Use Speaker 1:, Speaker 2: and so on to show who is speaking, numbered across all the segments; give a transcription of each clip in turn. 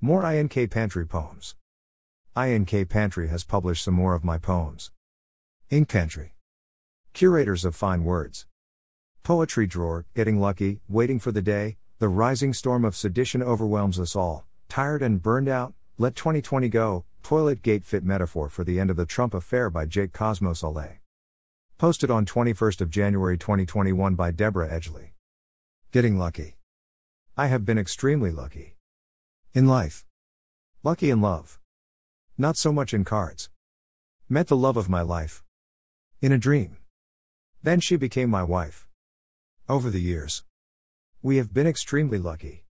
Speaker 1: More INK Pantry poems. INK Pantry has published some more of my poems. Ink Pantry. Curators of Fine Words. Poetry Drawer, Getting Lucky, Waiting for the Day, The Rising Storm of Sedition Overwhelms Us All, Tired and Burned Out, Let 2020 Go, Toilet Gate Fit Metaphor for the End of the Trump Affair by Jake Cosmos Aller. Posted on 21st of January 2021 by Deborah Edgley. Getting Lucky. I have been extremely lucky. In life. Lucky in love. Not so much in cards. Met the love of my life. In a dream. Then she became my wife. Over the years. We have been extremely lucky.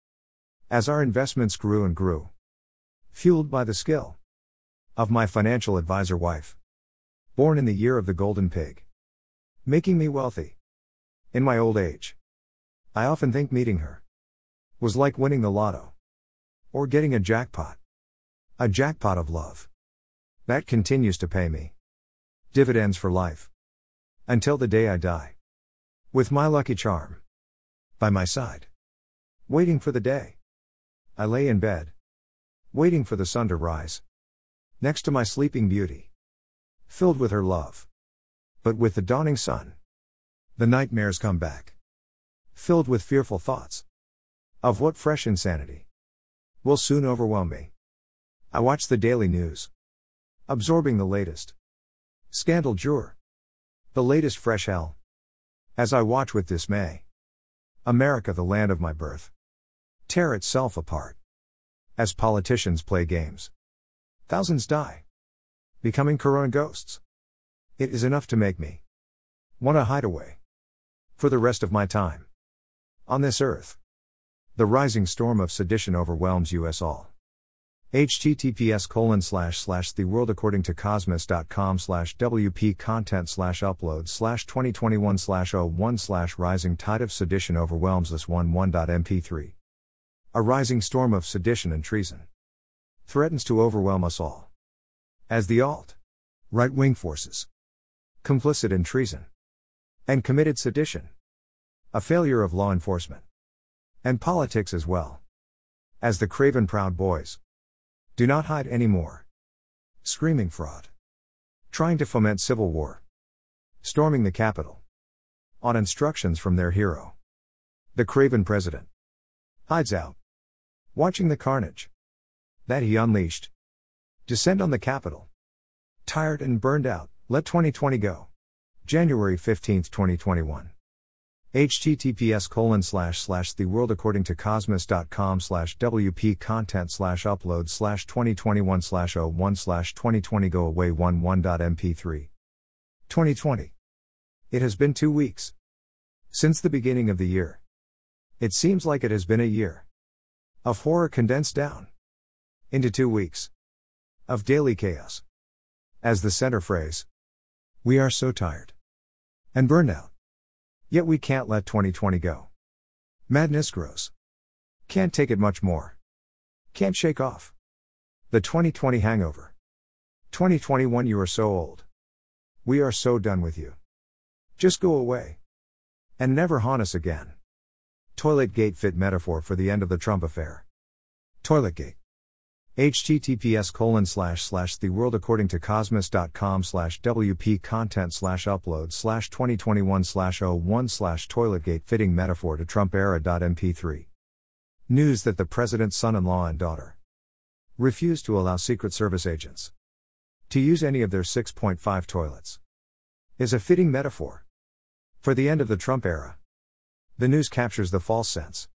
Speaker 1: As our investments grew and grew. Fueled by the skill of my financial advisor wife. Born in the year of the golden pig. Making me wealthy. In my old age. I often think meeting her was like winning the lotto. Or getting a jackpot. A jackpot of love. That continues to pay me. Dividends for life. Until the day I die. With my lucky charm. By my side. Waiting for the day. I lay in bed. Waiting for the sun to rise. Next to my sleeping beauty. Filled with her love. But with the dawning sun. The nightmares come back. Filled with fearful thoughts. Of what fresh insanity will soon overwhelm me. I watch the daily news. Absorbing the latest. Scandal jure. The latest fresh hell. As I watch with dismay. America, the land of my birth. Tear itself apart. As politicians play games. Thousands die. Becoming corona ghosts. It is enough to make me. Want to hide away. For the rest of my time. On this earth. The rising storm of sedition overwhelms us all. Https colon slash slash the world according to cosmos.com slash wp content slash upload slash 2021 slash 01 slash rising tide of sedition overwhelms us 11.mp3 a rising storm of sedition and treason. Threatens to overwhelm us all. As the alt. Right wing forces. Complicit in treason. And committed sedition. A failure of law enforcement and politics as well as the craven proud boys do not hide anymore. Screaming fraud. Trying to foment civil war. Storming the Capitol. On instructions from their hero. The craven president. Hides out. Watching the carnage. That he unleashed. Descend on the Capitol. Tired and burned out, let 2020 go. January 15, 2021 https colon slash slash the world according to cosmos.com slash wp content slash upload slash 2021 slash 01 slash 2020 go away 11.mp3 2020 it has been two weeks since the beginning of the year it seems like it has been a year of horror condensed down into two weeks of daily chaos as the center phrase we are so tired and burned out Yet we can't let 2020 go. Madness grows. Can't take it much more. Can't shake off. The 2020 hangover. 2021 you are so old. We are so done with you. Just go away. And never haunt us again. Toilet gate fit metaphor for the end of the Trump affair. Toilet gate https colon slash slash the world according to cosmos.com slash wp content slash upload slash 2021 slash 01 slash toiletgate fitting metaphor to trump era.mp3 news that the president's son-in-law and daughter refused to allow secret service agents to use any of their 6.5 toilets is a fitting metaphor for the end of the trump era. The news captures the false sense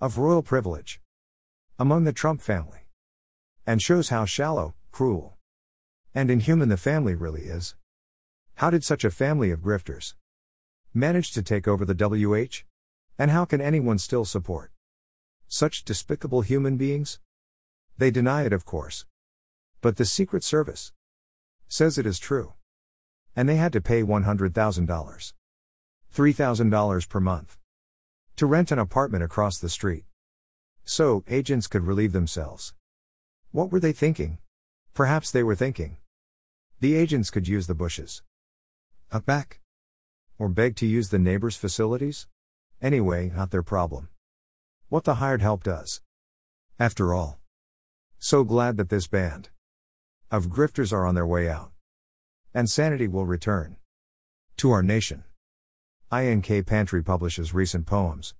Speaker 1: of royal privilege among the trump family and shows how shallow, cruel, and inhuman the family really is. How did such a family of grifters manage to take over the WH? And how can anyone still support such despicable human beings? They deny it, of course. But the Secret Service says it is true. And they had to pay $100,000. $3,000 per month. To rent an apartment across the street. So, agents could relieve themselves. What were they thinking? Perhaps they were thinking. The agents could use the bushes. Up back. Or beg to use the neighbor's facilities? Anyway, not their problem. What the hired help does. After all. So glad that this band of grifters are on their way out. And sanity will return to our nation. INK Pantry publishes recent poems.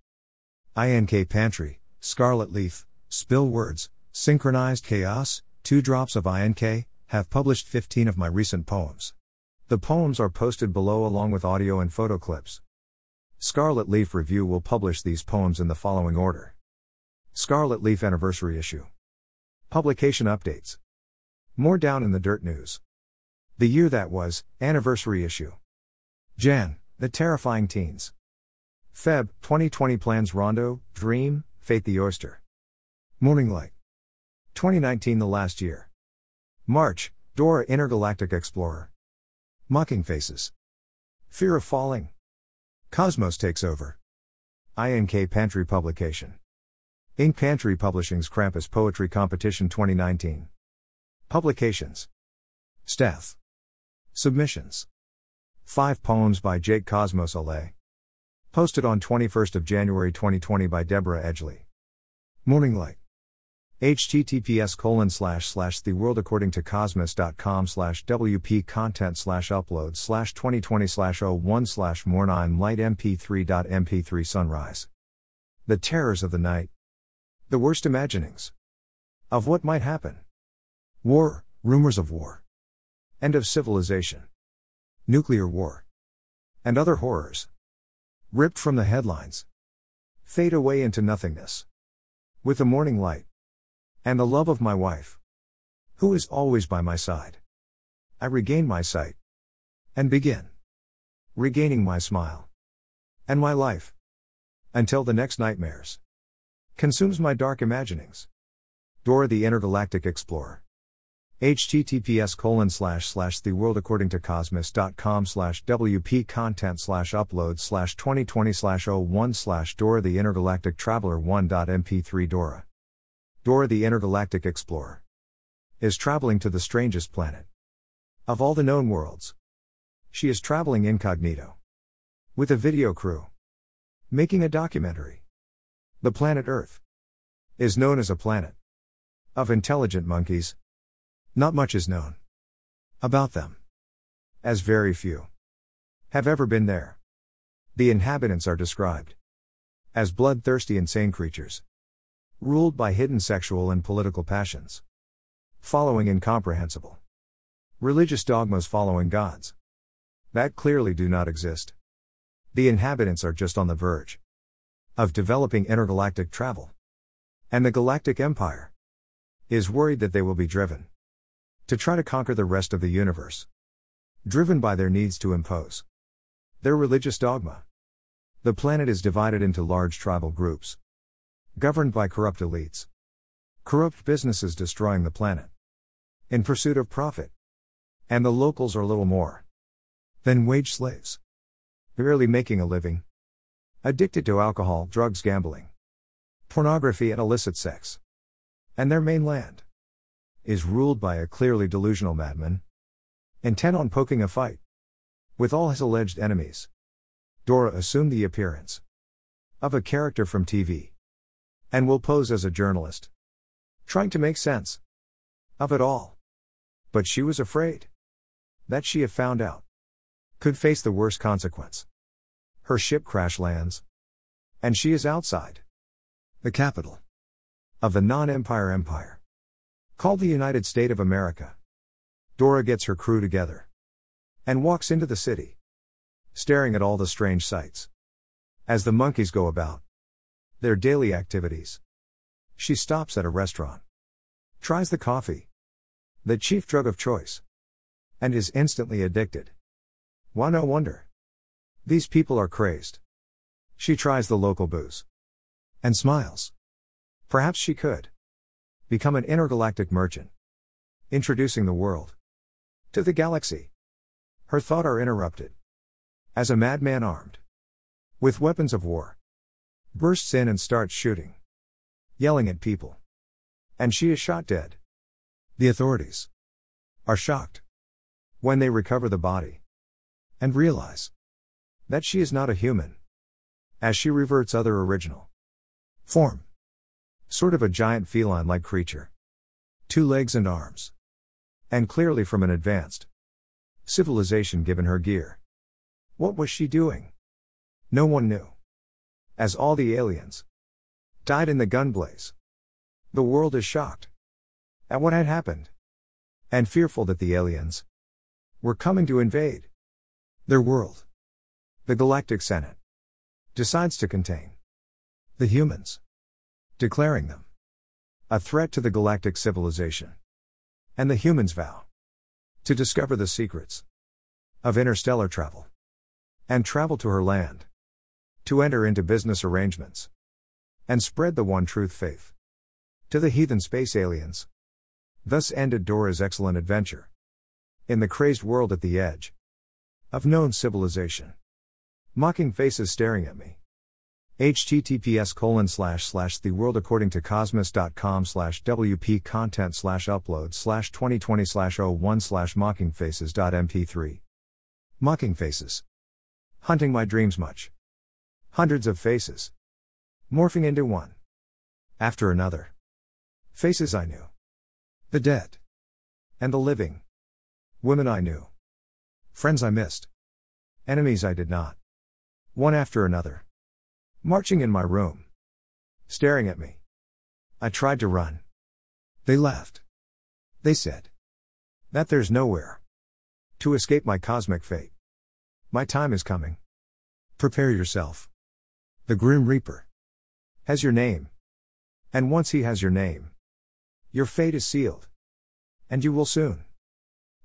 Speaker 1: INK Pantry, Scarlet Leaf, Spill Words, Synchronized Chaos, Two Drops of INK, have published 15 of my recent poems. The poems are posted below along with audio and photo clips. Scarlet Leaf Review will publish these poems in the following order Scarlet Leaf Anniversary Issue. Publication Updates. More down in the dirt news. The year that was, Anniversary Issue. Jan, The Terrifying Teens. Feb, 2020 Plans Rondo, Dream, Fate the Oyster. Morning Light. 2019 The Last Year. March, Dora Intergalactic Explorer. Mocking Faces. Fear of Falling. Cosmos Takes Over. INK Pantry Publication. Ink Pantry Publishing's Krampus Poetry Competition 2019. Publications. Staff. Submissions. 5 poems by Jake Cosmos Aller. Posted on 21st of January 2020 by Deborah Edgley. Morning Light https colon slash slash the world according to cosmos.com slash wp content slash upload slash 2020 slash 01 slash more 9 light mp3.mp3 sunrise the terrors of the night. The worst imaginings. Of what might happen. War. Rumors of war. End of civilization. Nuclear war. And other horrors. Ripped from the headlines. Fade away into nothingness. With the morning light and the love of my wife, who is always by my side. I regain my sight and begin regaining my smile and my life until the next nightmares consumes my dark imaginings. Dora the Intergalactic Explorer. https colon slash slash the world according to cosmos.com slash wp content slash upload slash 2020 slash 01 slash Dora the Intergalactic Traveler 1.mp3 Dora Dora the Intergalactic Explorer is traveling to the strangest planet of all the known worlds. She is traveling incognito with a video crew making a documentary. The planet Earth is known as a planet of intelligent monkeys. Not much is known about them, as very few have ever been there. The inhabitants are described as bloodthirsty, insane creatures ruled by hidden sexual and political passions. Following incomprehensible religious dogmas following gods that clearly do not exist. The inhabitants are just on the verge of developing intergalactic travel. And the Galactic Empire is worried that they will be driven to try to conquer the rest of the universe. Driven by their needs to impose their religious dogma. The planet is divided into large tribal groups Governed by corrupt elites. Corrupt businesses destroying the planet. In pursuit of profit. And the locals are little more than wage slaves. Barely making a living. Addicted to alcohol, drugs, gambling, pornography, and illicit sex. And their mainland is ruled by a clearly delusional madman, intent on poking a fight with all his alleged enemies. Dora assumed the appearance of a character from TV. And will pose as a journalist. Trying to make sense of it all. But she was afraid that she, if found out, could face the worst consequence. Her ship crash lands. And she is outside the capital of the non empire empire called the United States of America. Dora gets her crew together and walks into the city, staring at all the strange sights. As the monkeys go about, their daily activities. She stops at a restaurant. Tries the coffee. The chief drug of choice. And is instantly addicted. Why no wonder? These people are crazed. She tries the local booze. And smiles. Perhaps she could. Become an intergalactic merchant. Introducing the world. To the galaxy. Her thought are interrupted. As a madman armed. With weapons of war bursts in and starts shooting, yelling at people. And she is shot dead. The authorities are shocked when they recover the body and realize that she is not a human, as she reverts other original form. Sort of a giant feline like creature. Two legs and arms. And clearly from an advanced civilization given her gear. What was she doing? No one knew. As all the aliens died in the gunblaze. The world is shocked at what had happened. And fearful that the aliens were coming to invade their world. The Galactic Senate decides to contain the humans, declaring them a threat to the galactic civilization. And the humans vow to discover the secrets of interstellar travel and travel to her land, to enter into business arrangements and spread the one truth faith to the heathen space aliens. Thus ended Dora's excellent adventure in the crazed world at the edge of known civilization. Mocking faces staring at me https colon slash slash the world according to cosmos.com slash wp content slash upload slash 2020 slash 01 slash mocking faces.mp3 mocking faces hunting my dreams much hundreds of faces morphing into one after another faces i knew the dead and the living women i knew friends i missed enemies i did not one after another Marching in my room. Staring at me. I tried to run. They laughed. They said that there's nowhere to escape my cosmic fate. My time is coming. Prepare yourself. The Grim Reaper has your name. And once he has your name, your fate is sealed. And you will soon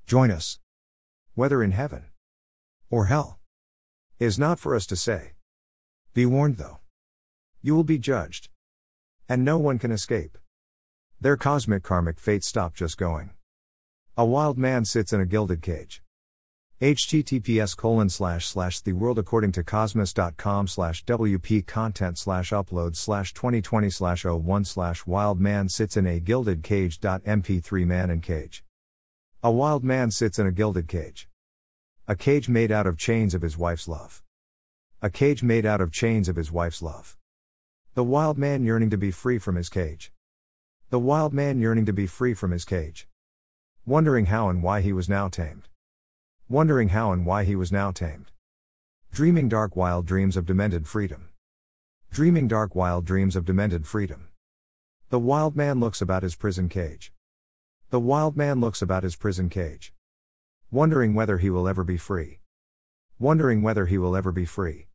Speaker 1: join us. Whether in heaven or hell is not for us to say. Be warned though. You will be judged. And no one can escape. Their cosmic karmic fate stop just going. A wild man sits in a gilded cage. Https colon slash slash the world according to cosmos.com slash wp content slash upload slash 2020 slash 01 slash wild man sits in a gilded cage dot mp3 man in cage a wild man sits in a gilded cage a cage made out of chains of his wife's love a cage made out of chains of his wife's love. The wild man yearning to be free from his cage. The wild man yearning to be free from his cage. Wondering how and why he was now tamed. Wondering how and why he was now tamed. Dreaming dark wild dreams of demented freedom. Dreaming dark wild dreams of demented freedom. The wild man looks about his prison cage. The wild man looks about his prison cage. Wondering whether he will ever be free. Wondering whether he will ever be free.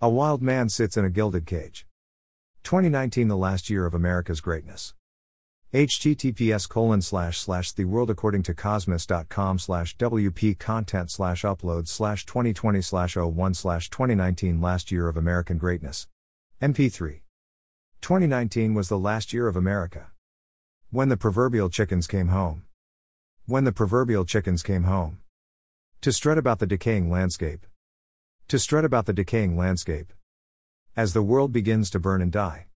Speaker 1: A wild man sits in a gilded cage. 2019 The last year of America's greatness. Https colon slash slash the world according to cosmos.com slash wp content slash upload slash 2020 slash 01 slash 2019 last year of American greatness. MP3. 2019 was the last year of America. When the proverbial chickens came home. When the proverbial chickens came home. To strut about the decaying landscape. To strut about the decaying landscape. As the world begins to burn and die.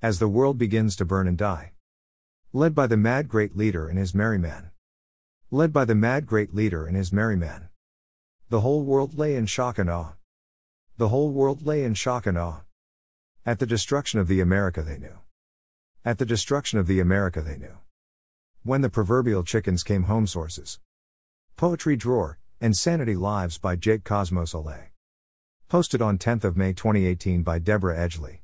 Speaker 1: As the world begins to burn and die. Led by the mad great leader and his merry men. Led by the mad great leader and his merry men. The whole world lay in shock and awe. The whole world lay in shock and awe. At the destruction of the America they knew. At the destruction of the America they knew. When the proverbial chickens came home sources. Poetry Drawer, Insanity Lives by Jake Cosmos Aller. Posted on 10th of May 2018 by Deborah Edgley.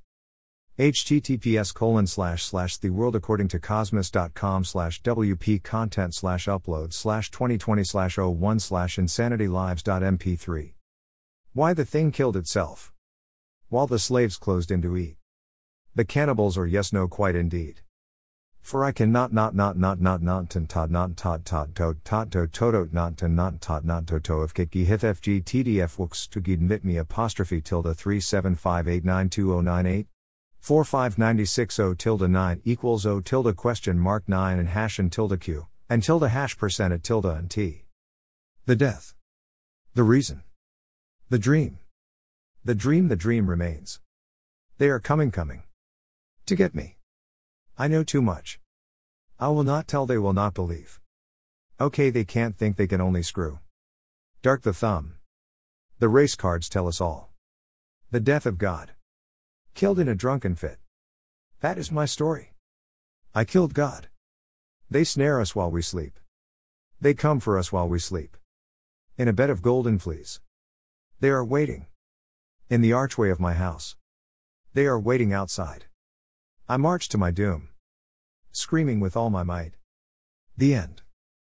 Speaker 1: Https colon slash slash the world according to cosmos.com slash wp content slash upload slash 2020 slash 01 slash insanitylives.mp3. Why the thing killed itself. While the slaves closed in to eat. The cannibals or yes no quite indeed. For I cannot not not not not not tan tad not tad tad to tot to toto not tan not tad not to to if kit hith fg tdf wooks to gid mit me apostrophe tilde 375892098 45960 tilde 9 equals o tilde question mark 9 and hash and tilde q and tilde hash percent at tilde and t. The death. The reason. The dream. The dream the dream remains. They are coming coming. To get me. I know too much. I will not tell, they will not believe. Okay, they can't think they can only screw. Dark the thumb. The race cards tell us all. The death of God. Killed in a drunken fit. That is my story. I killed God. They snare us while we sleep. They come for us while we sleep. In a bed of golden fleas. They are waiting. In the archway of my house. They are waiting outside. I march to my doom. Screaming with all my might. The end.